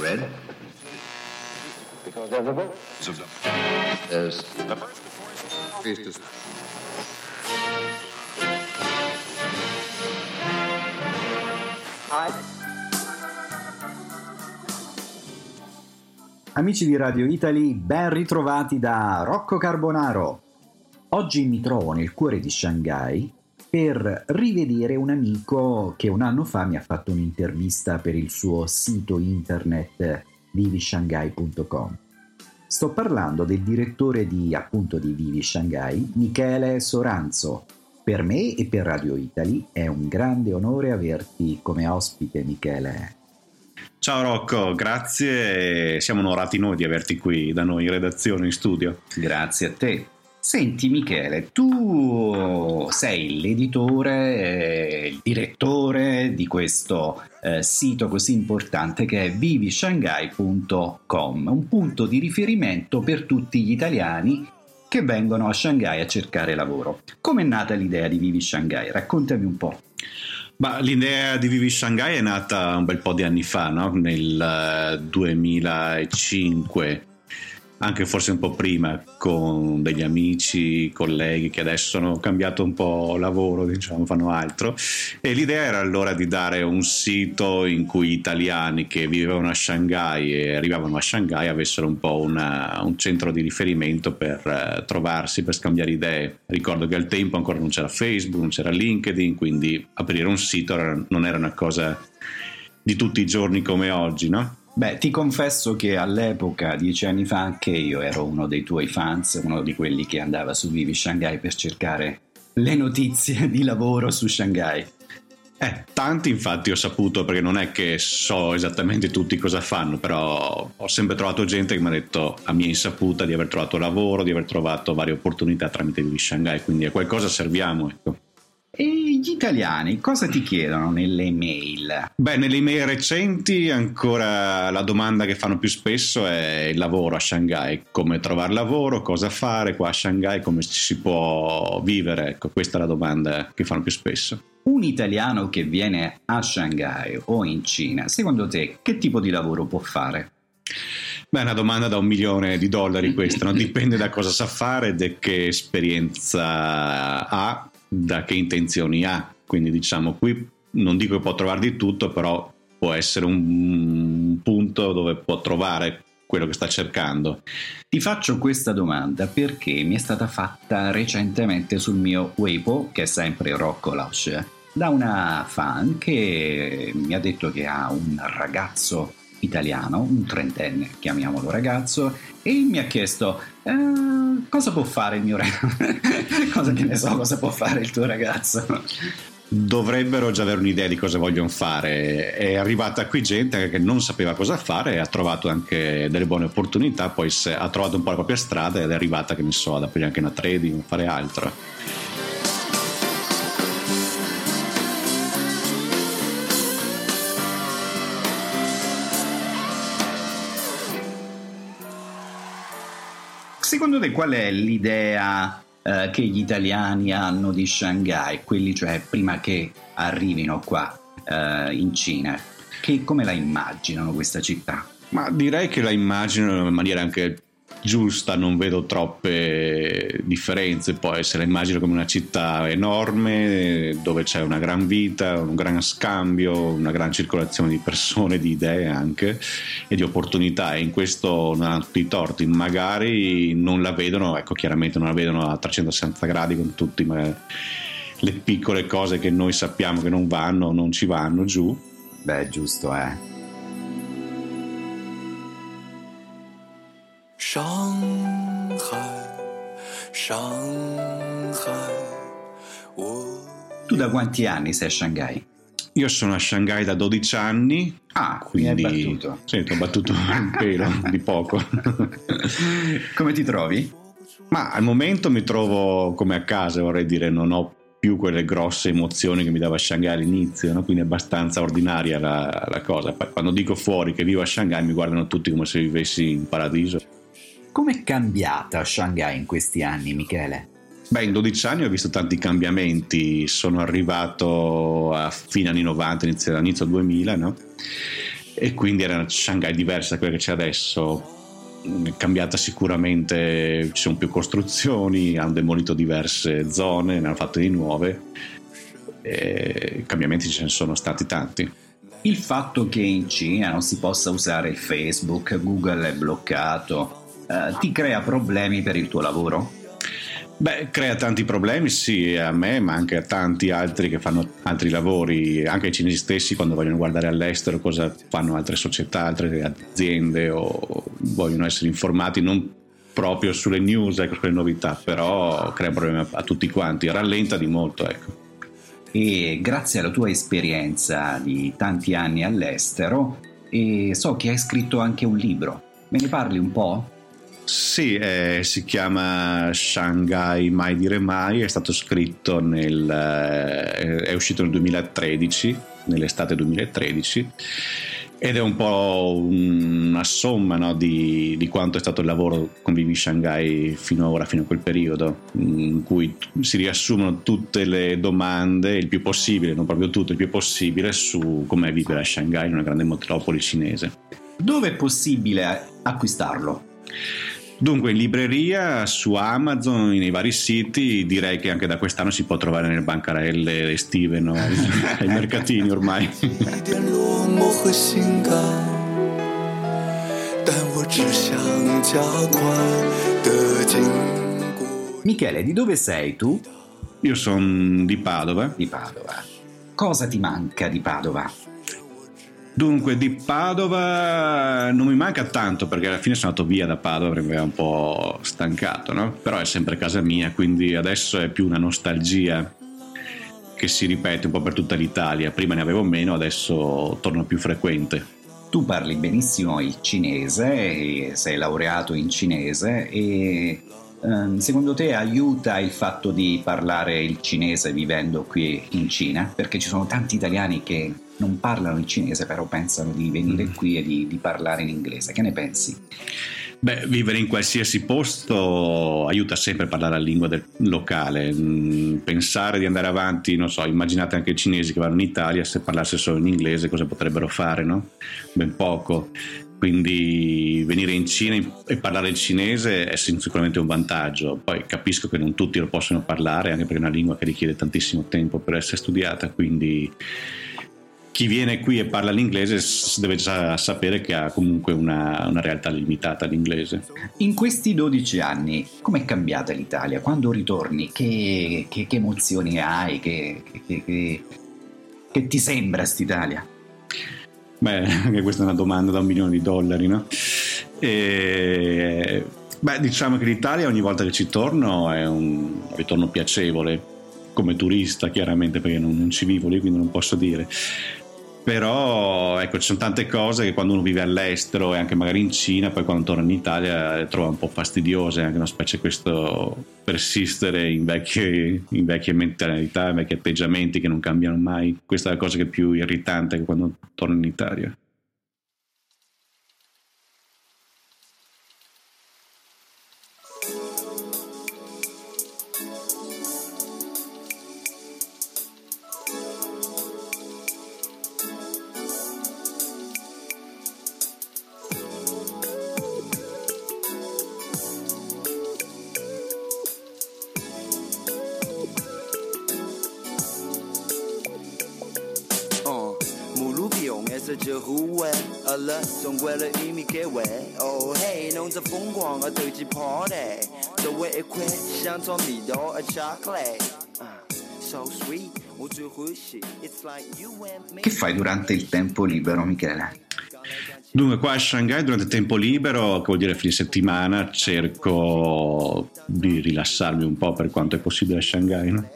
Red? Because there's a vote. There's Amici di Radio Italy, ben ritrovati da Rocco Carbonaro. Oggi mi trovo nel cuore di Shanghai per rivedere un amico che un anno fa mi ha fatto un'intervista per il suo sito internet vivishanghai.com. Sto parlando del direttore di appunto di Vivi Shanghai, Michele Soranzo. Per me e per Radio Italy è un grande onore averti come ospite, Michele. Ciao Rocco, grazie. Siamo onorati noi di averti qui da noi in redazione, in studio. Grazie a te. Senti Michele, tu sei l'editore, eh, il direttore di questo eh, sito così importante che è vivishanghai.com, un punto di riferimento per tutti gli italiani che vengono a Shanghai a cercare lavoro. Com'è nata l'idea di Vivi Shanghai? Raccontami un po'. Ma l'idea di Vivi Shanghai è nata un bel po' di anni fa, no? nel 2005 anche forse un po' prima con degli amici, colleghi che adesso hanno cambiato un po' lavoro, diciamo, fanno altro. E l'idea era allora di dare un sito in cui italiani che vivevano a Shanghai e arrivavano a Shanghai avessero un po' una, un centro di riferimento per uh, trovarsi, per scambiare idee. Ricordo che al tempo ancora non c'era Facebook, non c'era LinkedIn, quindi aprire un sito non era una cosa di tutti i giorni come oggi, no? Beh, ti confesso che all'epoca, dieci anni fa, anche io ero uno dei tuoi fans, uno di quelli che andava su Vivi Shanghai per cercare le notizie di lavoro su Shanghai. Eh, tanti infatti ho saputo perché non è che so esattamente tutti cosa fanno, però ho sempre trovato gente che mi ha detto a mia insaputa di aver trovato lavoro, di aver trovato varie opportunità tramite Vivi Shanghai, quindi a qualcosa serviamo, ecco. E gli italiani cosa ti chiedono nelle mail? Beh, nelle email recenti ancora la domanda che fanno più spesso è il lavoro a Shanghai, come trovare lavoro, cosa fare qua a Shanghai, come ci si può vivere, ecco, questa è la domanda che fanno più spesso. Un italiano che viene a Shanghai o in Cina, secondo te che tipo di lavoro può fare? Beh, è una domanda da un milione di dollari questa, no? dipende da cosa sa fare, da che esperienza ha da che intenzioni ha. Quindi diciamo qui non dico che può trovare di tutto, però può essere un punto dove può trovare quello che sta cercando. Ti faccio questa domanda perché mi è stata fatta recentemente sul mio Weibo, che è sempre Rocco Lausch, da una fan che mi ha detto che ha un ragazzo italiano, un trentenne, chiamiamolo ragazzo, e mi ha chiesto eh, cosa può fare il mio ragazzo? cosa che ne so, cosa può fare il tuo ragazzo? Dovrebbero già avere un'idea di cosa vogliono fare. È arrivata qui gente che non sapeva cosa fare e ha trovato anche delle buone opportunità, poi ha trovato un po' la propria strada ed è arrivata, che ne so, ad aprire anche una trading, fare altro. Secondo te qual è l'idea eh, che gli italiani hanno di Shanghai, quelli cioè prima che arrivino qua eh, in Cina? Che, come la immaginano questa città? Ma direi che la immaginano in maniera anche giusta, non vedo troppe differenze, poi se la immagino come una città enorme dove c'è una gran vita, un gran scambio, una gran circolazione di persone, di idee anche e di opportunità e in questo non hanno tutti i torti, magari non la vedono, ecco chiaramente non la vedono a 360 gradi con tutte le piccole cose che noi sappiamo che non vanno, non ci vanno giù. Beh, giusto, eh. Tu da quanti anni sei a Shanghai? Io sono a Shanghai da 12 anni. Ah, quindi hai battuto. Sì, ho battuto un pelo di poco. Come ti trovi? Ma al momento mi trovo come a casa, vorrei dire, non ho più quelle grosse emozioni che mi dava Shanghai all'inizio, no? quindi è abbastanza ordinaria la, la cosa. Quando dico fuori che vivo a Shanghai mi guardano tutti come se vivessi in paradiso. Com'è cambiata Shanghai in questi anni, Michele? Beh, in 12 anni ho visto tanti cambiamenti, sono arrivato a fine anni 90, inizio, inizio 2000, no? e quindi era una Shanghai diversa da quella che c'è adesso è cambiata sicuramente, ci sono più costruzioni, hanno demolito diverse zone, ne hanno fatte di nuove, e cambiamenti ce ne sono stati tanti. Il fatto che in Cina non si possa usare Facebook, Google è bloccato, eh, ti crea problemi per il tuo lavoro? Beh, crea tanti problemi, sì, a me, ma anche a tanti altri che fanno altri lavori, anche ai cinesi stessi quando vogliono guardare all'estero cosa fanno altre società, altre aziende o vogliono essere informati non proprio sulle news, ecco, sulle novità, però crea problemi a, tutti quanti, rallenta di molto, ecco. E grazie alla tua esperienza di tanti anni all'estero, so che hai scritto anche un libro. Me ne parli un po'? Sì, eh, si chiama Shanghai Mai Dire Mai, è stato scritto nel... Eh, è uscito nel 2013, nell'estate 2013 ed è un po' una somma no, di, di, quanto è stato il lavoro con Vivi Shanghai fino ad ora, fino a quel periodo, in cui si riassumono tutte le domande, il più possibile, non proprio tutto, il più possibile, su come vivere a Shanghai, una grande metropoli cinese. Dove è possibile acquistarlo? Dunque, in libreria, su Amazon, nei vari siti, direi che anche da quest'anno si può trovare nelle bancarelle estive, no? ai mercatini ormai. Michele, di dove sei tu? Io sono di Padova. Di Padova. Cosa ti manca di Padova? Dunque, di Padova non mi manca tanto perché alla fine sono andato via da Padova perché mi aveva un po' stancato, no? Però è sempre casa mia, quindi adesso è più una nostalgia che si ripete un po' per tutta l'Italia. Prima ne avevo meno, adesso torno più frequente. Tu parli benissimo il cinese, sei laureato in cinese e secondo te aiuta il fatto di parlare il cinese vivendo qui in Cina? Perché ci sono tanti italiani che non parlano il cinese, però pensano di venire mm. qui e di, di parlare in inglese. Che ne pensi? Beh, vivere in qualsiasi posto aiuta sempre a parlare la lingua del locale. Mm, pensare di andare avanti, non so, immaginate anche i cinesi che vanno in Italia, se parlasse solo in inglese cosa potrebbero fare, no? Ben poco. Quindi venire in Cina e parlare il cinese è sicuramente un vantaggio. Poi capisco che non tutti lo possono parlare, anche perché è una lingua che richiede tantissimo tempo per essere studiata, quindi chi viene qui e parla l'inglese deve già sapere che ha comunque una, una realtà limitata l'inglese. In questi 12 anni, com'è cambiata l'Italia? Quando ritorni, che, che, che emozioni hai? Che, che ti sembra quest'Italia? Beh, anche questa è una domanda da un milione di dollari, no? E, beh, diciamo che l'Italia ogni volta che ci torno è un ritorno piacevole, come turista chiaramente, perché non, non ci vivo lì, quindi non posso dire però ecco ci sono tante cose che quando uno vive all'estero e anche magari in Cina poi quando torna in Italia le trova un po' fastidiose anche una specie questo persistere in vecchie, in vecchie mentalità in vecchi atteggiamenti che non cambiano mai. Questa è la cosa che è più irritante quando torno in Italia Che fai durante il tempo libero, Michele? Dunque, qua a Shanghai durante il tempo libero, che vuol dire fine settimana, cerco di rilassarmi un po' per quanto è possibile a Shanghai, no?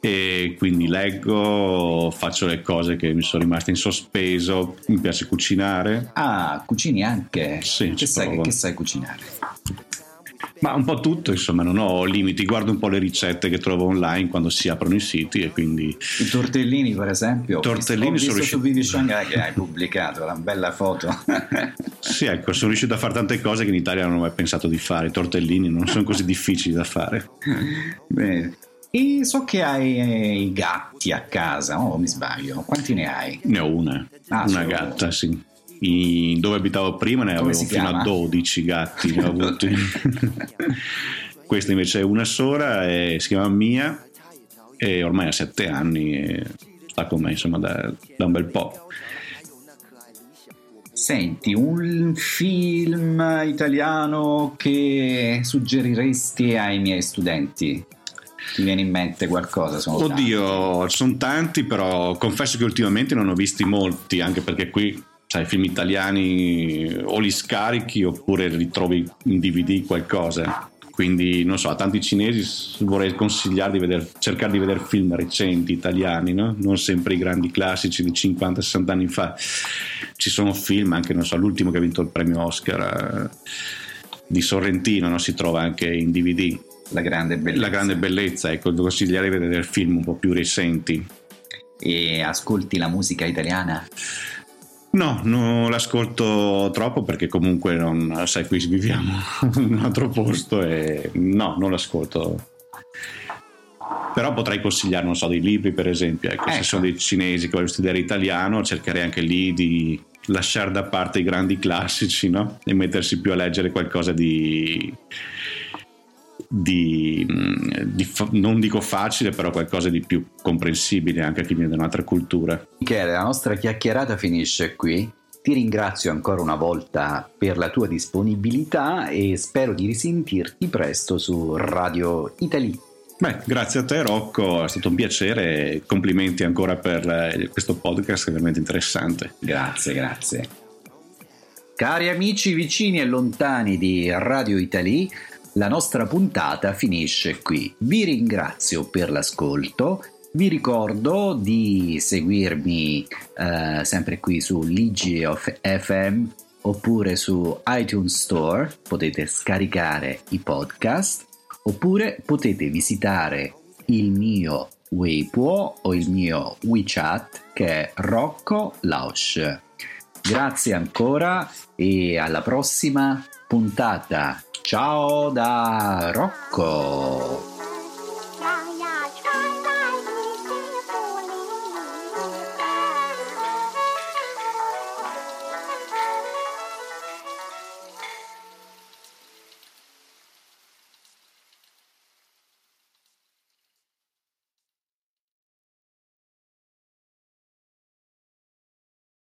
E quindi leggo, faccio le cose che mi sono rimaste in sospeso, mi piace cucinare. Ah, cucini anche? Sì, che sai, che sai cucinare? Ma un po' tutto, insomma, non ho limiti, guardo un po' le ricette che trovo online quando si aprono i siti e quindi... I tortellini, per esempio. I tortellini ho visto, sono riuscito... su Vivi Shanghai che hai pubblicato, una bella foto. sì, ecco, sono riuscito a fare tante cose che in Italia non ho mai pensato di fare. I tortellini non sono così difficili da fare. Bene. E so che hai i gatti a casa, o oh, mi sbaglio? Quanti ne hai? Ne ho una, ah, una gatta, sì. In, dove abitavo prima ne Come avevo fino chiama? a 12 gatti, ne ho avuti. Questa invece è una sola, e si chiama Mia e ormai ha 7 anni sta con me insomma da, da un bel po'. Senti, un film italiano che suggeriresti ai miei studenti? Ti viene in mente qualcosa? Sono tanti. Oddio, sono tanti, però confesso che ultimamente non ho visti molti, anche perché qui, sai, film italiani o li scarichi oppure ritrovi in DVD qualcosa. Quindi, non so, a tanti cinesi vorrei consigliare di vedere, cercare di vedere film recenti italiani, no? Non sempre i grandi classici di 50-60 anni fa. Ci sono film, anche, non so, l'ultimo che ha vinto il premio Oscar eh, di Sorrentino, no? Si trova anche in DVD. La grande bellezza. La grande bellezza, ecco, consiglierei di vedere film un po' più recenti. E ascolti la musica italiana? No, non l'ascolto troppo perché comunque non, sai, qui viviamo in un altro posto e no, non l'ascolto. Però potrei consigliare, non so, dei libri per esempio, ecco, Ecco. se sono dei cinesi che vogliono studiare italiano, cercherei anche lì di lasciare da parte i grandi classici, no? E mettersi più a leggere qualcosa di... di, di fa- non dico facile, però qualcosa di più comprensibile anche a chi viene da un'altra cultura. Michele, la nostra chiacchierata finisce qui. Ti ringrazio ancora una volta per la tua disponibilità e spero di risentirti presto su Radio Italy. Beh, grazie a te Rocco, è stato un piacere complimenti ancora per eh, questo podcast che è veramente interessante. Grazie, grazie. Cari amici vicini e lontani di Radio Italy, la nostra puntata finisce qui. Vi ringrazio per l'ascolto. Vi ricordo di seguirmi eh, sempre qui su Ligi of FM oppure su iTunes Store, potete scaricare i podcast oppure potete visitare il mio Weibo o il mio WeChat che è Rocco Lausch. Grazie ancora e alla prossima puntata. Ciao da Rocco!